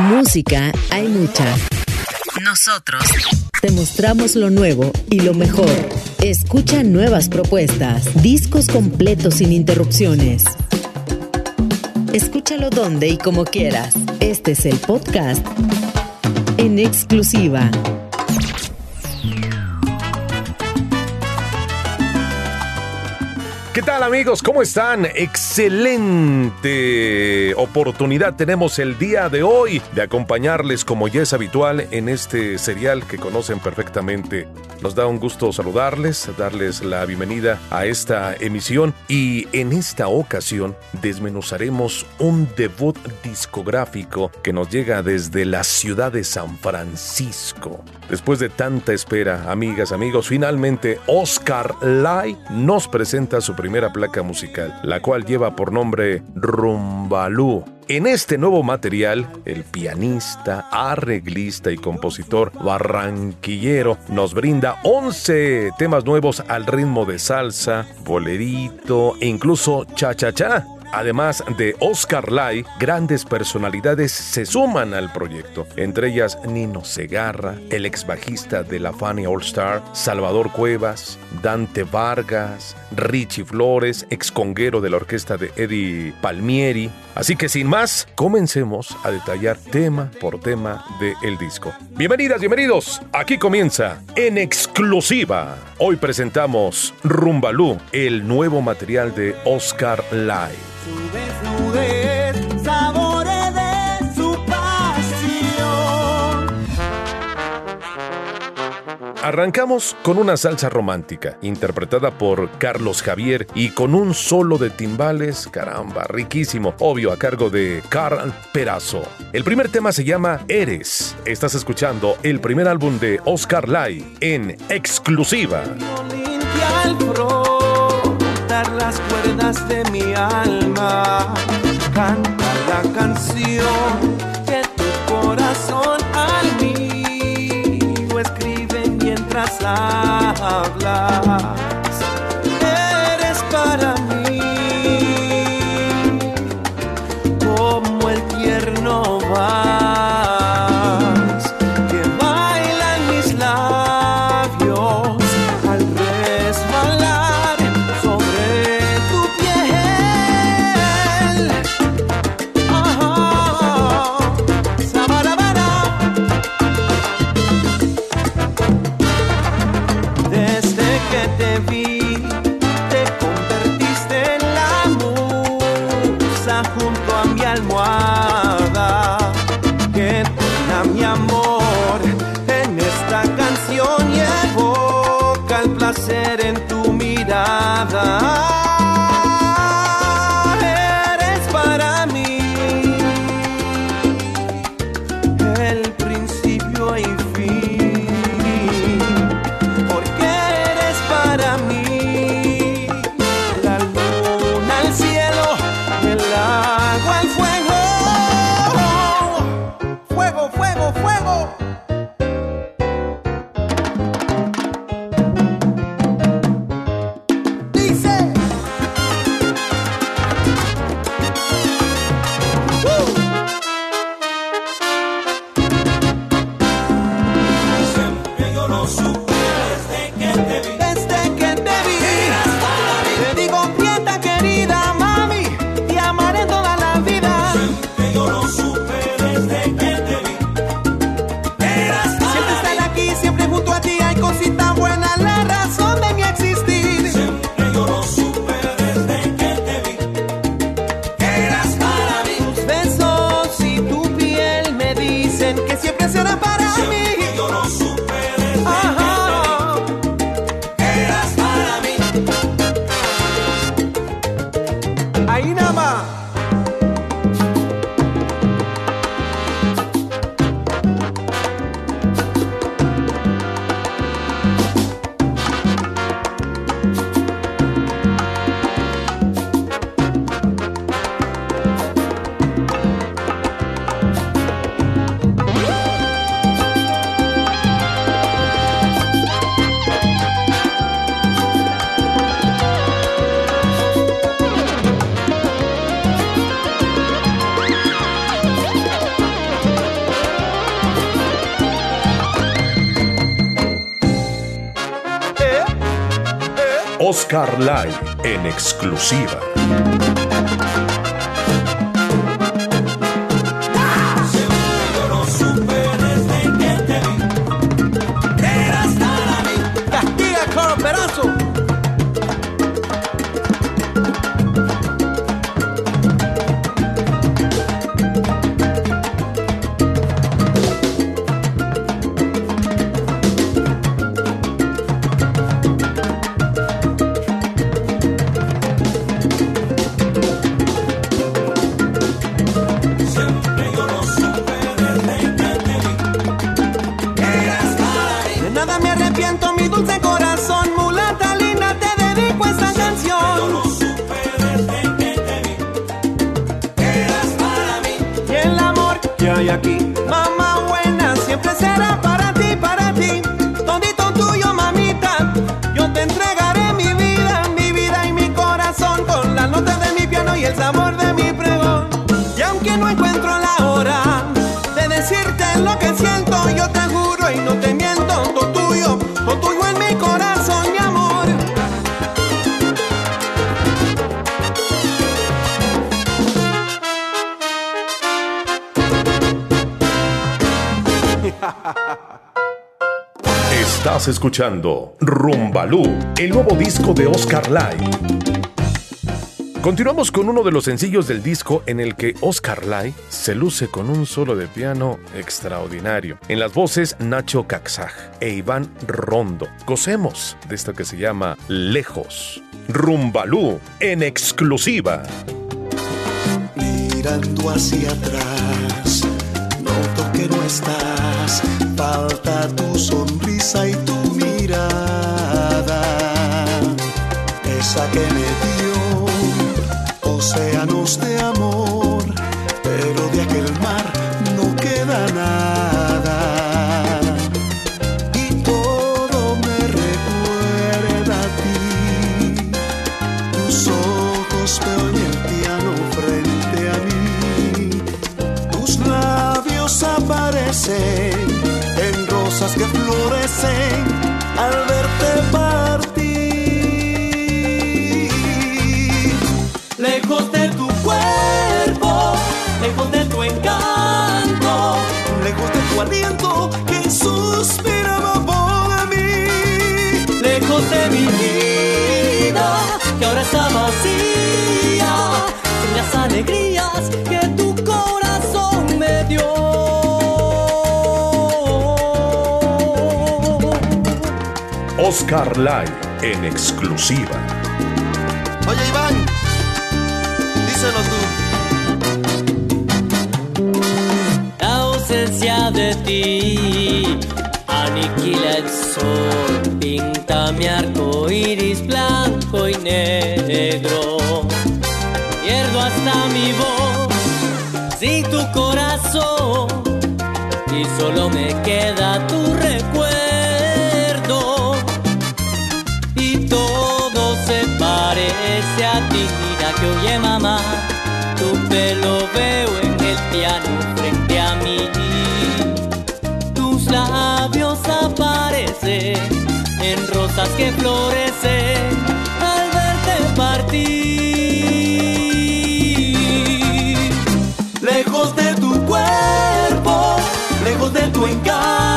Música hay mucha. Nosotros te mostramos lo nuevo y lo mejor. Escucha nuevas propuestas, discos completos sin interrupciones. Escúchalo donde y como quieras. Este es el podcast en exclusiva ¿Qué tal amigos? ¿Cómo están? Excelente oportunidad tenemos el día de hoy de acompañarles como ya es habitual en este serial que conocen perfectamente. Nos da un gusto saludarles, darles la bienvenida a esta emisión y en esta ocasión desmenuzaremos un debut discográfico que nos llega desde la ciudad de San Francisco. Después de tanta espera, amigas, amigos, finalmente Oscar Lai nos presenta su primera placa musical, la cual lleva por nombre Rumbalú. En este nuevo material, el pianista, arreglista y compositor barranquillero nos brinda 11 temas nuevos al ritmo de salsa, bolerito e incluso cha-cha-cha. Además de Oscar Lai, grandes personalidades se suman al proyecto, entre ellas Nino Segarra, el ex bajista de la Fania All Star, Salvador Cuevas, Dante Vargas, Richie Flores, ex conguero de la orquesta de Eddie Palmieri. Así que sin más, comencemos a detallar tema por tema del disco. Bienvenidas, bienvenidos. Aquí comienza en exclusiva. Hoy presentamos Rumbalú, el nuevo material de Oscar Lai. Arrancamos con una salsa romántica, interpretada por Carlos Javier y con un solo de timbales, caramba, riquísimo, obvio a cargo de Carl Perazo. El primer tema se llama Eres. Estás escuchando el primer álbum de Oscar Lai en exclusiva. love, love. Oscar Lai en exclusiva. Sabor de mi pregón. Y aunque no encuentro la hora de decirte lo que siento, yo te juro y no te miento. Todo tuyo, todo tuyo en mi corazón, mi amor. Estás escuchando Rumbalú, el nuevo disco de Oscar Lai. Continuamos con uno de los sencillos del disco en el que Oscar Lai se luce con un solo de piano extraordinario. En las voces Nacho Caxaj e Iván Rondo. Gocemos de esto que se llama Lejos. Rumbalú en exclusiva. mirando hacia atrás. Noto que no estás, falta tu sonrisa y tu mirada. Esa que me de amor, pero de aquel mar no queda nada. Y todo me recuerda a ti. Tus ojos veo el piano frente a mí. Tus labios aparecen en rosas que florecen al verte Oscar Lai en exclusiva. Oye Iván, díselo tú. La ausencia de ti aniquila el sol, pinta mi arco iris blanco y negro. Pierdo hasta mi voz sin tu corazón y solo me queda tu recuerdo. Mira que oye mamá, tu pelo veo en el piano frente a mí. Tus labios aparecen en rosas que florecen al verte partir. Lejos de tu cuerpo, lejos de tu encanto,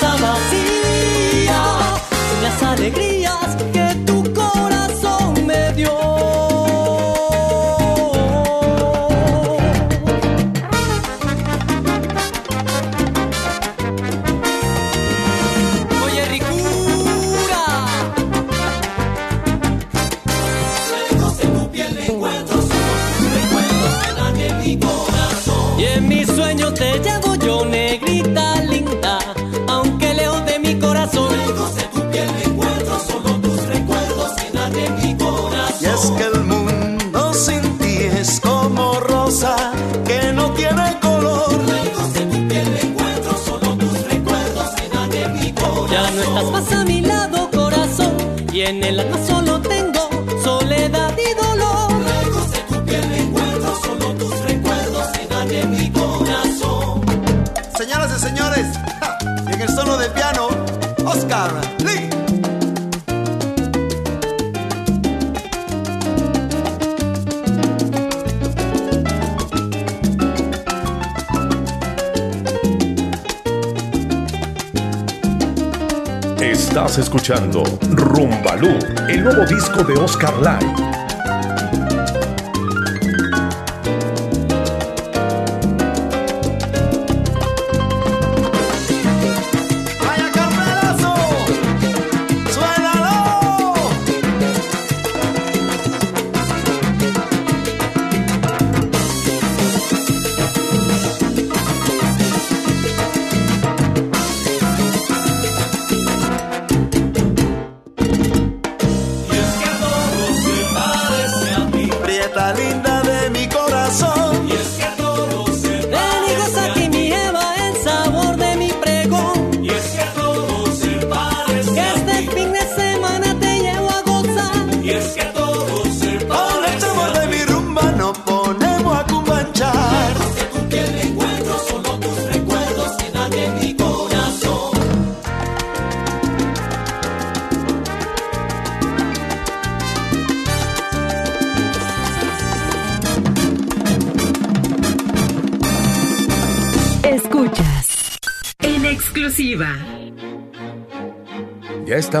que de Oscar Live.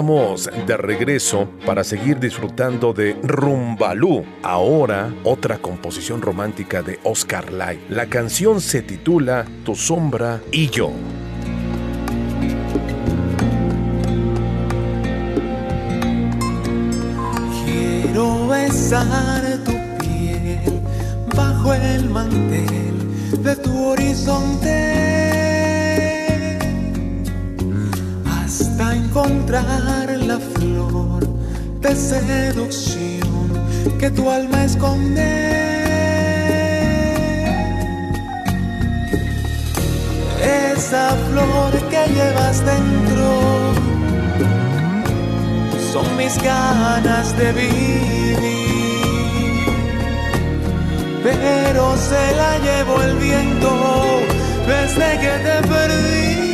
De regreso para seguir disfrutando de Rumbalú. Ahora, otra composición romántica de Oscar Lai. La canción se titula Tu sombra y yo. Tu alma esconde. Esa flor que llevas dentro son mis ganas de vivir, pero se la llevó el viento desde que te perdí.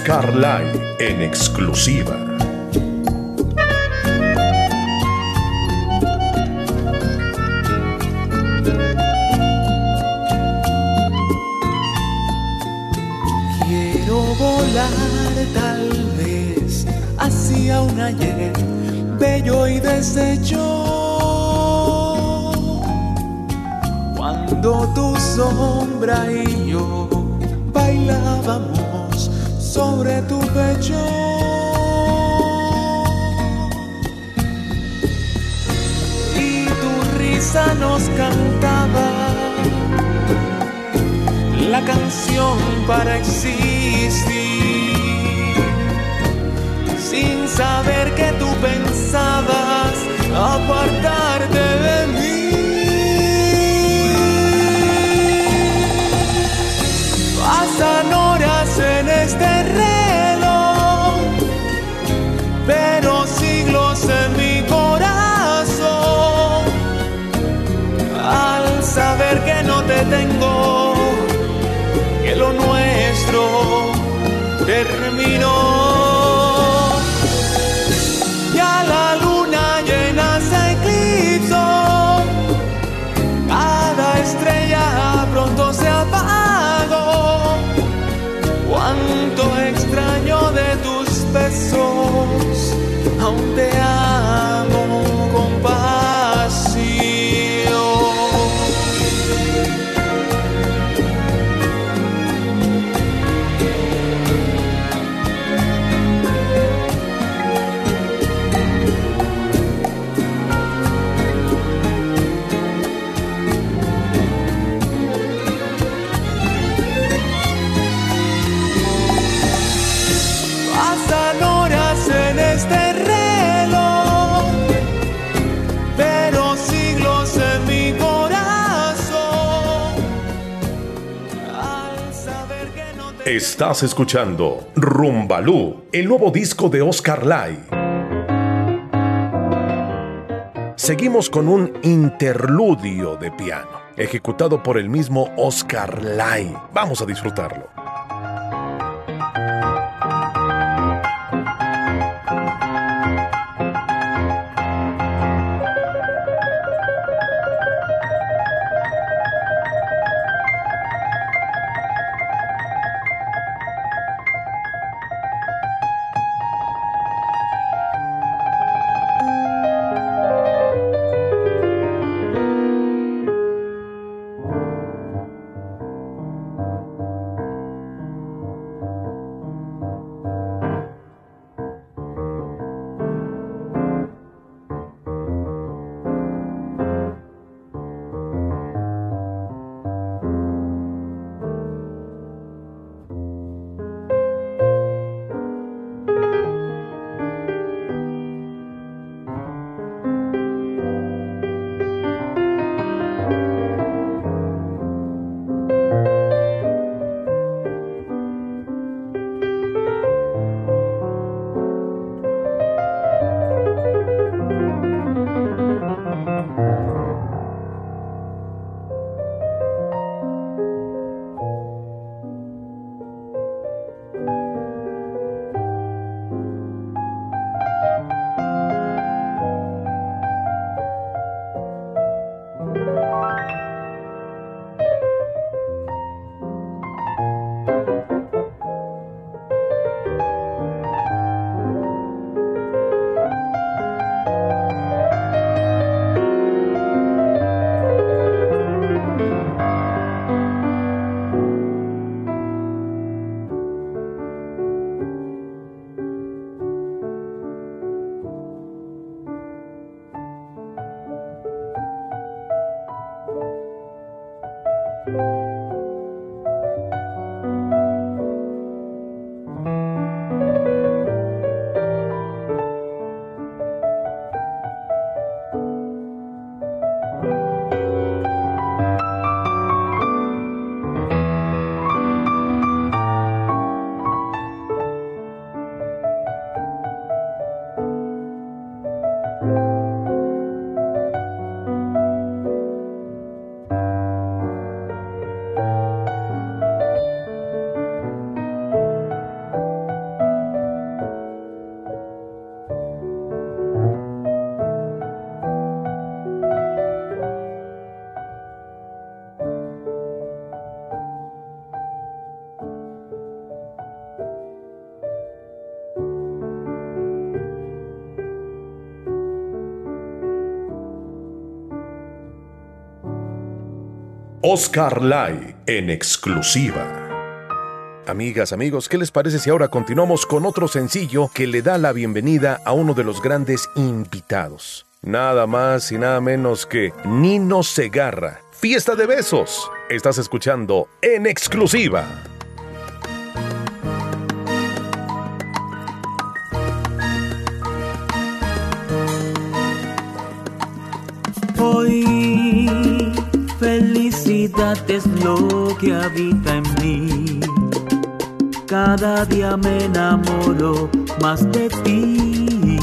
Oscar en exclusiva. tal vez hacia un ayer bello y deshecho. Cuando tu sombra y yo bailábamos sobre tu pecho. Y tu risa nos cantaba la canción para existir sin saber que tú pensabas apartarte de mí. Te tengo, que lo nuestro terminó. Estás escuchando Rumbalú, el nuevo disco de Oscar Lai. Seguimos con un interludio de piano, ejecutado por el mismo Oscar Lai. Vamos a disfrutarlo. Oscar Lai en exclusiva. Amigas, amigos, ¿qué les parece si ahora continuamos con otro sencillo que le da la bienvenida a uno de los grandes invitados? Nada más y nada menos que Nino Segarra. Fiesta de besos. Estás escuchando en exclusiva. Es lo que habita en mí. Cada día me enamoro más de ti,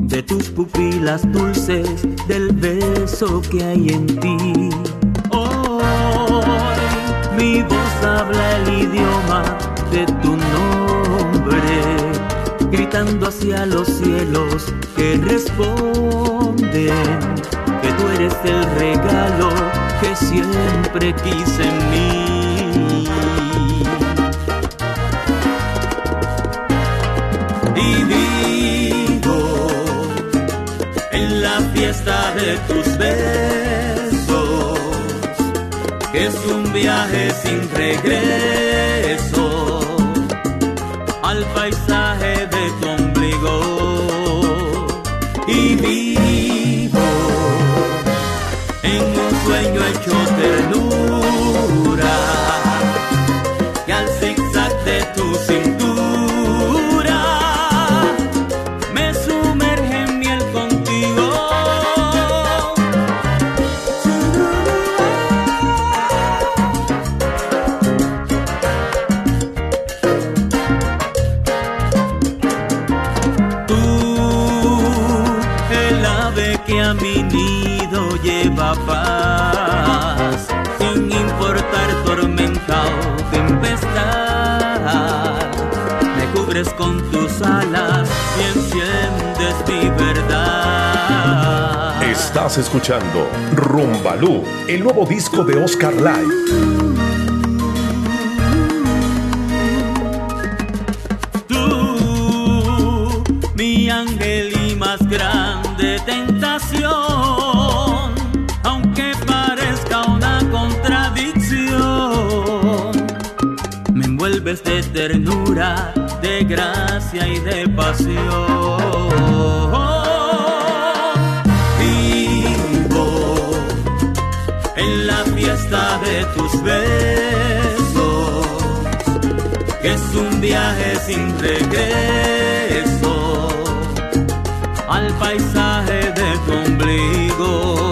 de tus pupilas dulces, del beso que hay en ti. Hoy mi voz habla el idioma de tu nombre, gritando hacia los cielos que responden que tú eres el regalo que siempre quise en mí. Y vivo en la fiesta de tus besos, es un viaje sin regreso al paisaje de tu ombligo. Cubres con tus alas y enciendes mi verdad. Estás escuchando Rumbalú, el nuevo disco de Oscar Live. grande tentación, aunque parezca una contradicción. Me envuelves de ternura, de gracia y de pasión. Vivo en la fiesta de tus besos, que es un viaje sin regreso al paisaje de tu ombligo.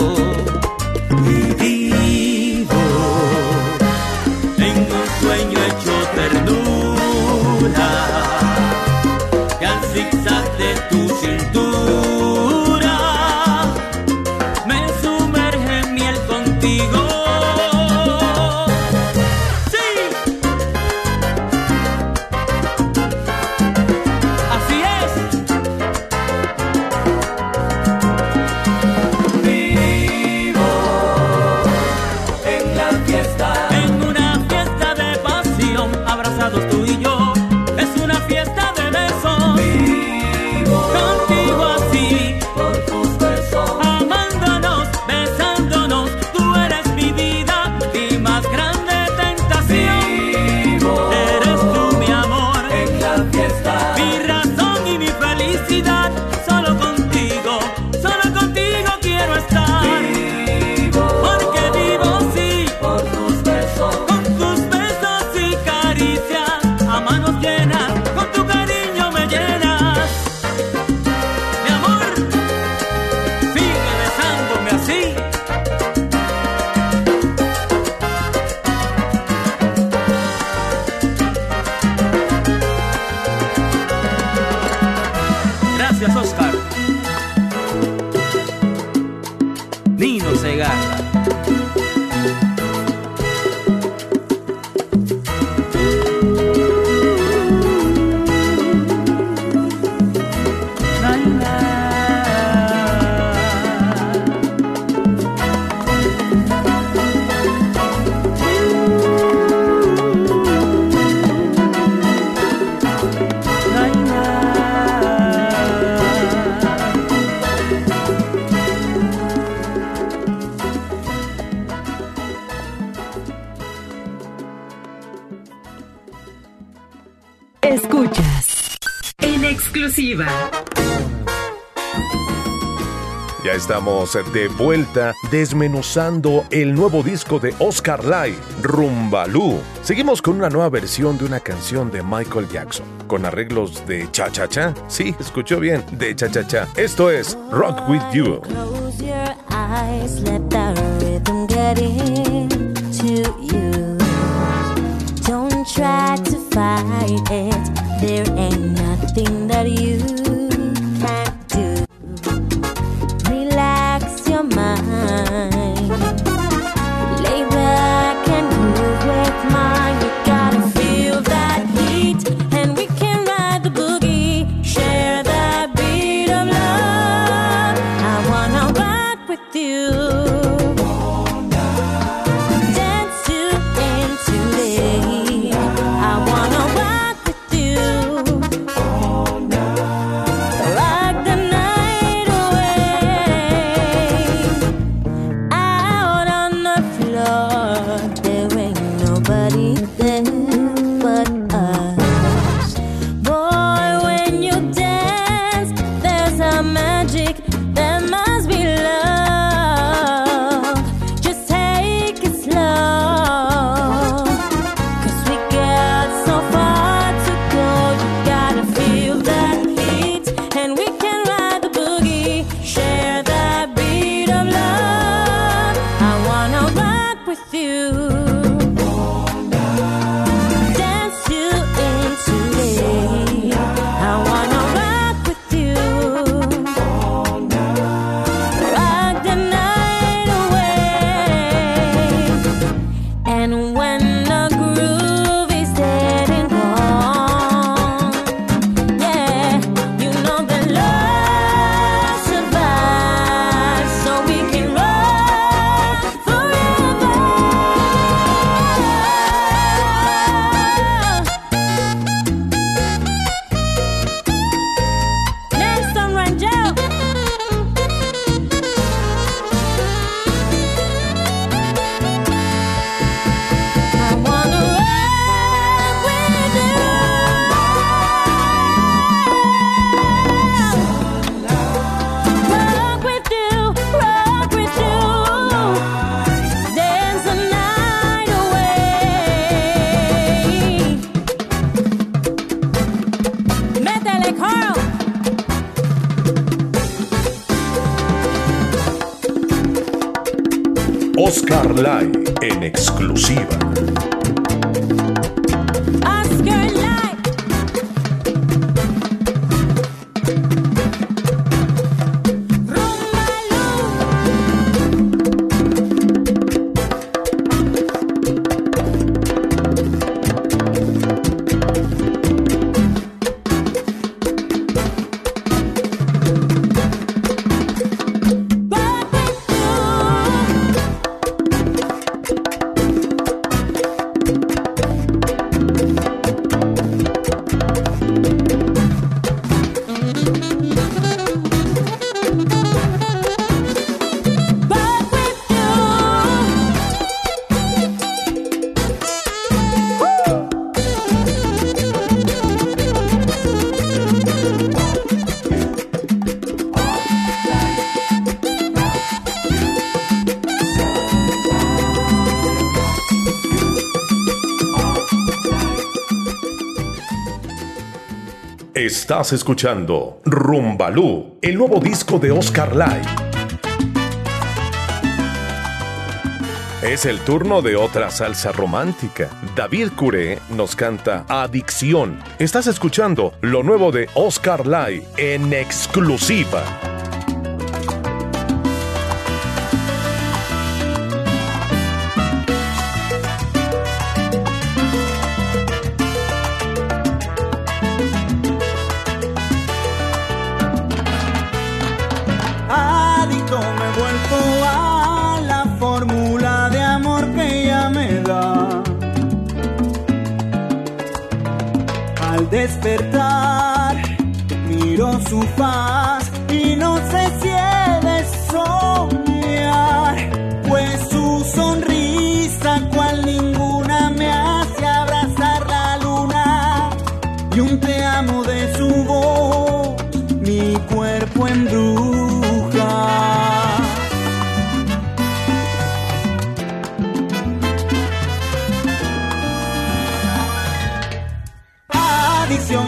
Estamos de vuelta desmenuzando el nuevo disco de Oscar Lai, Rumbalú. Seguimos con una nueva versión de una canción de Michael Jackson, con arreglos de Cha Cha Cha. Sí, escuchó bien, de Cha Cha Cha. Esto es Rock With you. Don't try to fight it, there ain't nothing that you Lai en exclusiva. Estás escuchando Rumbalú, el nuevo disco de Oscar Lai. Es el turno de otra salsa romántica. David Curé nos canta Adicción. Estás escuchando lo nuevo de Oscar Lai en exclusiva.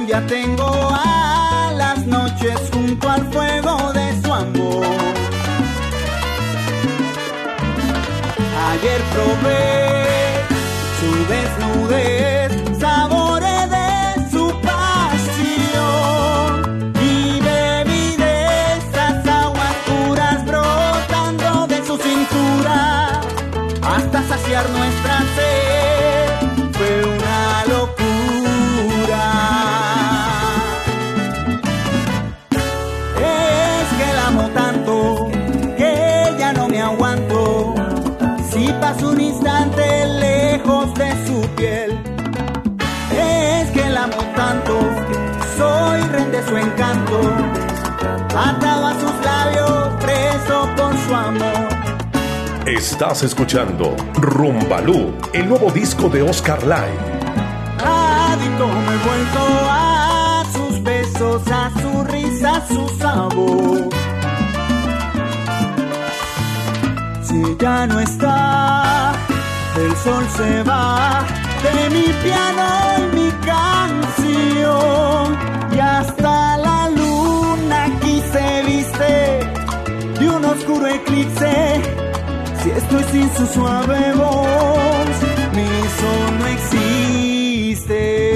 Ya tengo a las noches junto al fuego de su amor. Ayer probé su desnudez, saboré de su pasión y bebí de esas aguas puras brotando de su cintura hasta saciar nuestra su encanto. Atado a sus labios, preso por su amor. Estás escuchando Rumbalú, el nuevo disco de Oscar Lai. Adicto me he vuelto a sus besos, a su risa, a su sabor. Si ya no está, el sol se va de mi piano y mi canción. Y hasta de un oscuro eclipse. Si estoy sin su suave voz, mi sol no existe.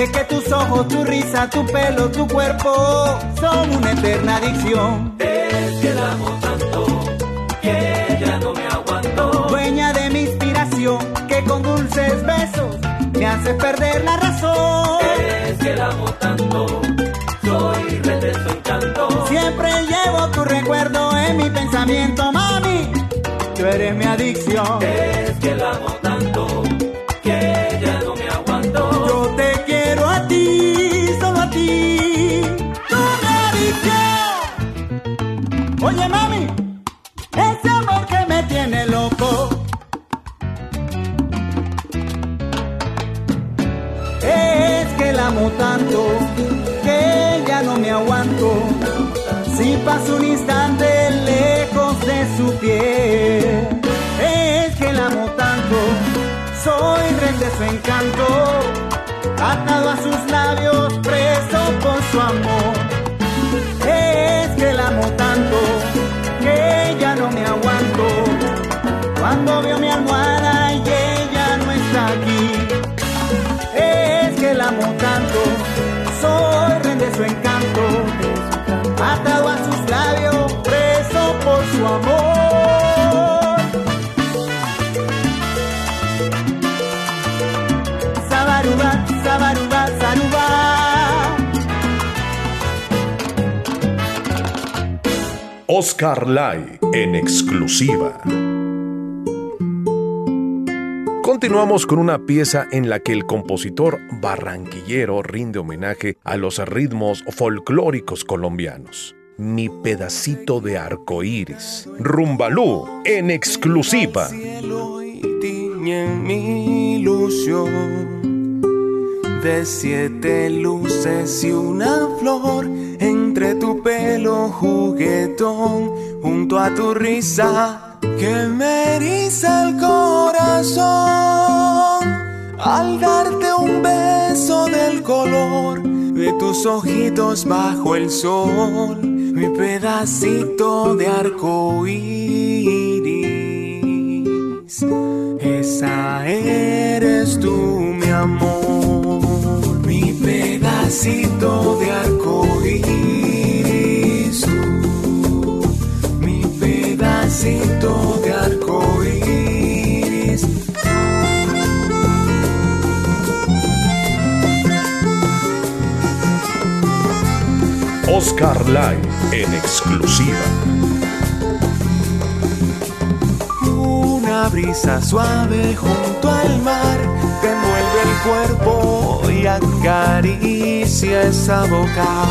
Es que tus ojos, tu risa, tu pelo, tu cuerpo son una eterna adicción. Es que la amo tanto, que ya no me aguanto. Dueña de mi inspiración, que con dulces besos me hace perder la razón. Es que la amo tanto, soy de su encanto. Siempre llevo tu recuerdo en mi pensamiento, mami. Tú eres mi adicción. Es que a sus labios, preso por su amor. Es que la amo tanto, que ya no me aguanto, cuando veo mi almohada y ella no está aquí. Es que la amo tanto, Oscar Lai en exclusiva. Continuamos con una pieza en la que el compositor barranquillero rinde homenaje a los ritmos folclóricos colombianos. Mi pedacito de arcoíris. Rumbalú en exclusiva. de siete luces y una flor entre tu pelo juguetón junto a tu risa que me eriza el corazón. Al darte un beso del color de tus ojitos bajo el sol mi pedacito de arco iris esa eres tú mi amor mi pedacito de arco iris Oscar Lai en exclusiva. Una brisa suave junto al mar te envuelve el cuerpo y acaricia esa boca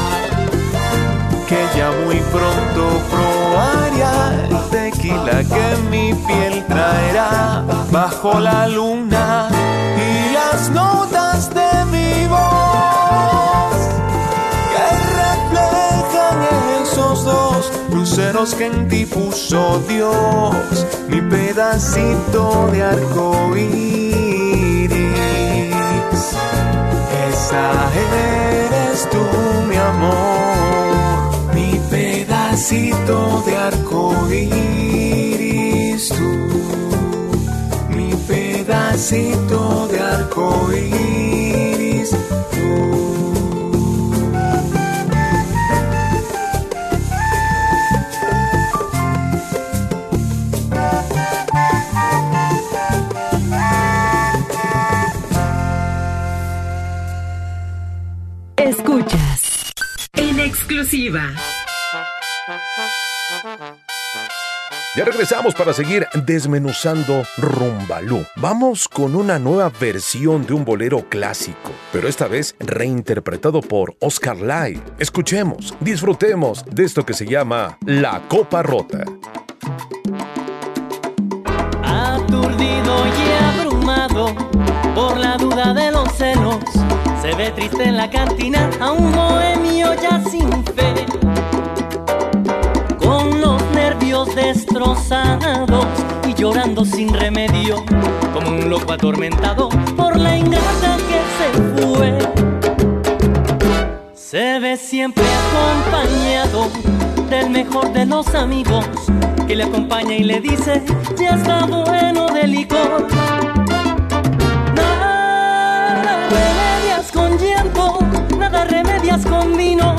que ya muy pronto probaría el tequila que mi piel traerá bajo la luna y las notas de mi voz luceros que en ti puso Dios, mi pedacito de arco iris. Esa eres tú, mi amor, mi pedacito de arco iris. Tú, mi pedacito de arco iris. Tú. Ya regresamos para seguir desmenuzando Rumbalú. Vamos con una nueva versión de un bolero clásico, pero esta vez reinterpretado por Oscar Lai. Escuchemos, disfrutemos de esto que se llama La Copa Rota. Aturdido y abrumado por la duda de los celos, se ve triste en la cantina a un bohemio ya sin y llorando sin remedio, como un loco atormentado por la ingrata que se fue. Se ve siempre acompañado del mejor de los amigos que le acompaña y le dice, ya está bueno de licor. Nada remedias con llanto, nada remedias con vino.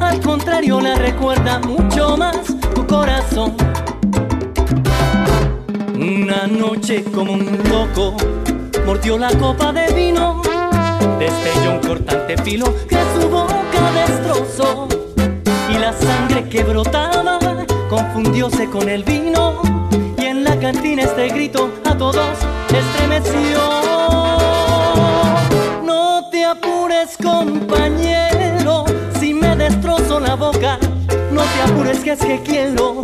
Al contrario, le recuerda mucho más tu corazón. Como un loco, mordió la copa de vino. Destelló un cortante filo que su boca destrozó. Y la sangre que brotaba confundióse con el vino. Y en la cantina este grito a todos estremeció. No te apures, compañero, si me destrozo la boca. No te apures, que es que quiero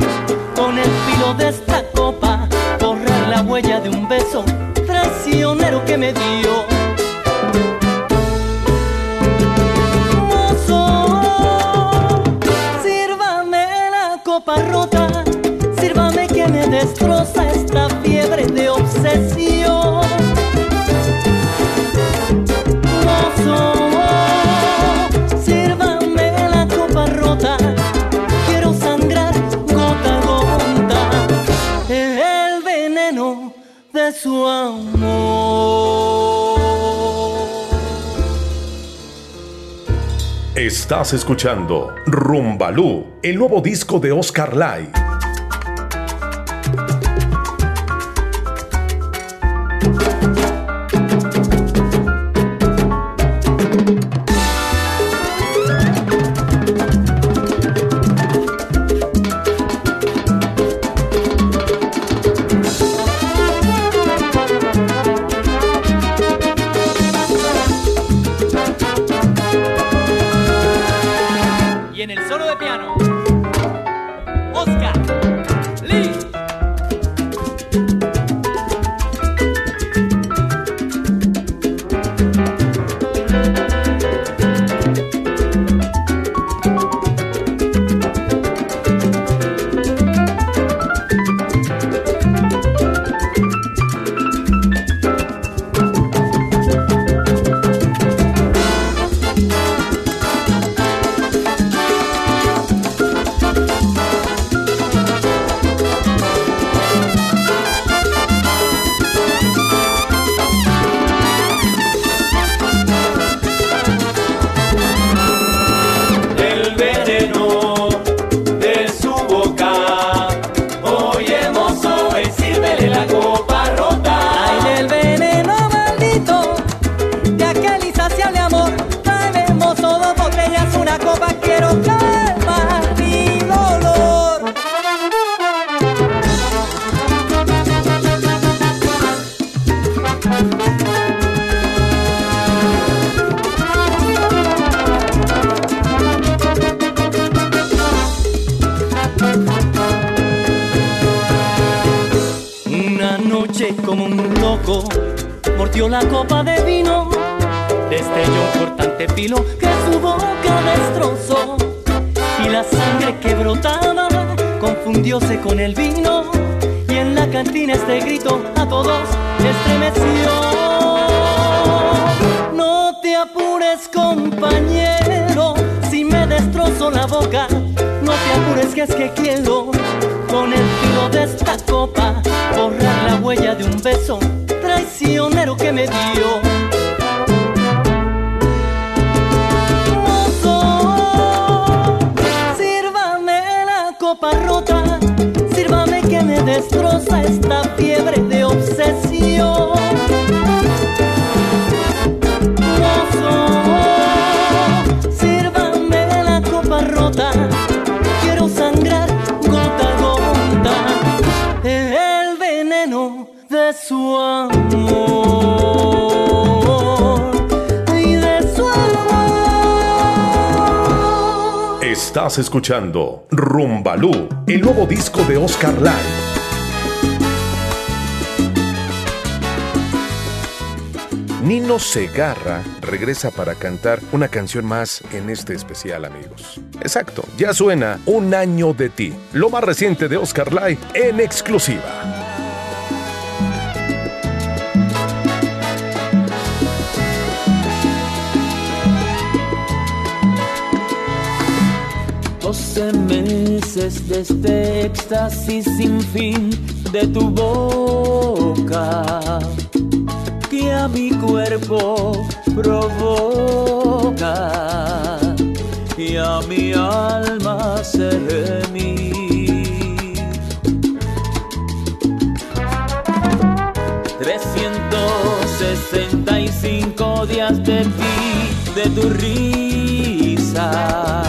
con el filo de esta copa la huella de un beso traicionero que me dio. Mozo, sírvame la copa rota, sírvame que me destroza Estás escuchando Rumbalú, el nuevo disco de Oscar Lai. Escuchando Rumbalú, el nuevo disco de Oscar Lai. Nino Segarra regresa para cantar una canción más en este especial, amigos. Exacto, ya suena Un año de ti, lo más reciente de Oscar Lai en exclusiva. Meses de este éxtasis sin fin de tu boca que a mi cuerpo provoca y a mi alma se remir. 365 días de ti, de tu risa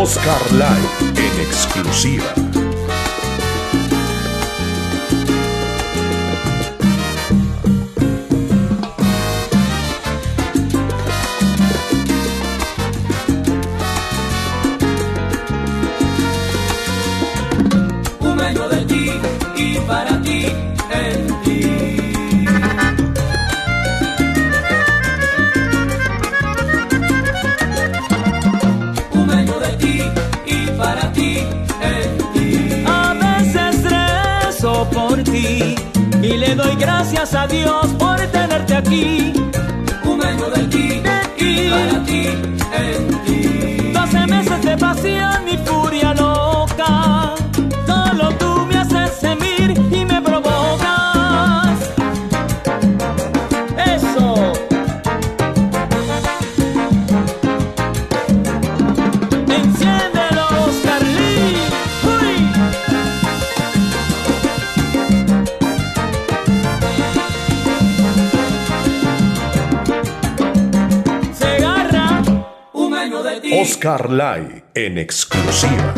Oscar Live en exclusiva. Gracias a Dios por tenerte aquí. Un año de ti y para ti en ti. Doce meses de pasión Live en exclusiva.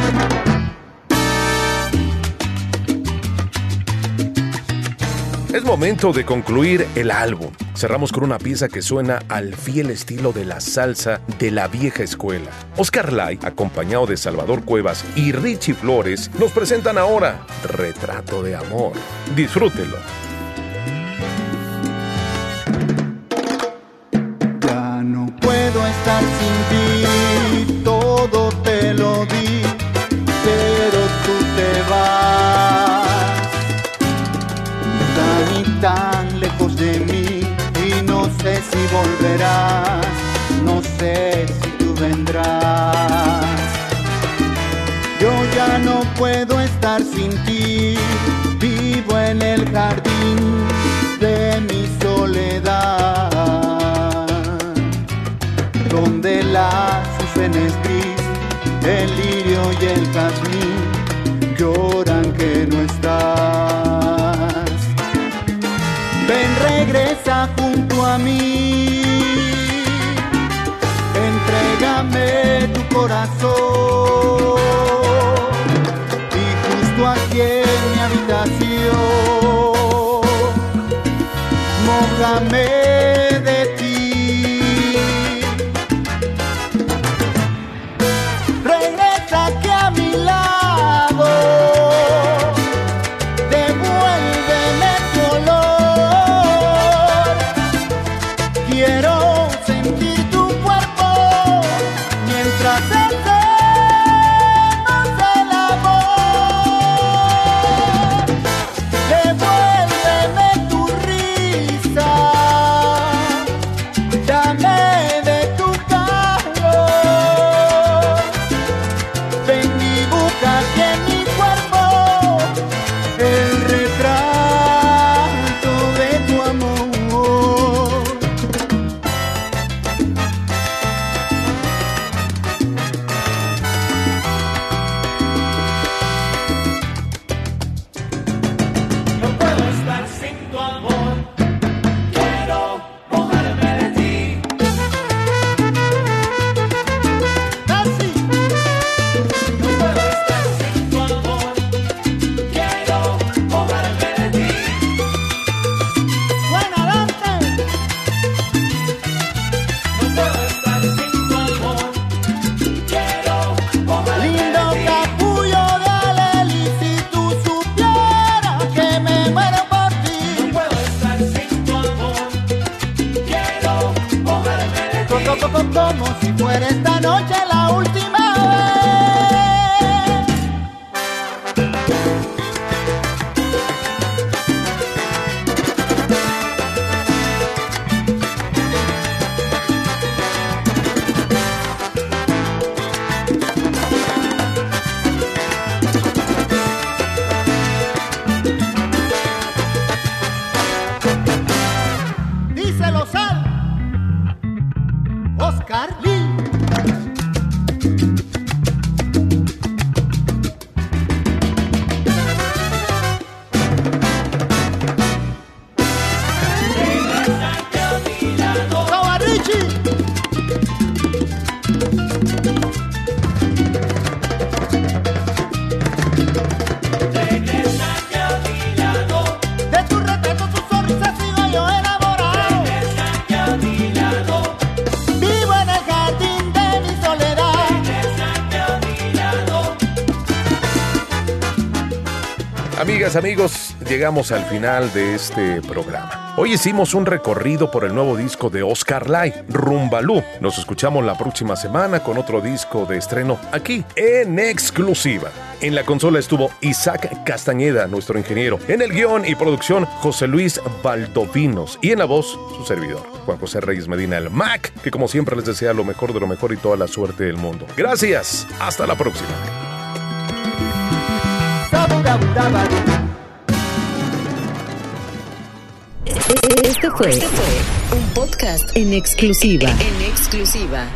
Es momento de concluir el álbum. Cerramos con una pieza que suena al fiel estilo de la salsa de la vieja escuela. Oscar Lai, acompañado de Salvador Cuevas y Richie Flores, nos presentan ahora Retrato de Amor. Disfrútelo. Ya no puedo estar ti, vivo en el jardín de mi soledad, donde la azucena es gris, el lirio y el jazmín lloran que no estás. Ven, regresa junto a mí, entrégame tu corazón Amigos, llegamos al final de este programa. Hoy hicimos un recorrido por el nuevo disco de Oscar Lai, Rumbalú. Nos escuchamos la próxima semana con otro disco de estreno aquí en exclusiva. En la consola estuvo Isaac Castañeda, nuestro ingeniero. En el guion y producción, José Luis Valdovinos. Y en la voz, su servidor, Juan José Reyes Medina, el Mac, que como siempre les desea lo mejor de lo mejor y toda la suerte del mundo. Gracias. Hasta la próxima. Este fue un podcast en exclusiva. En exclusiva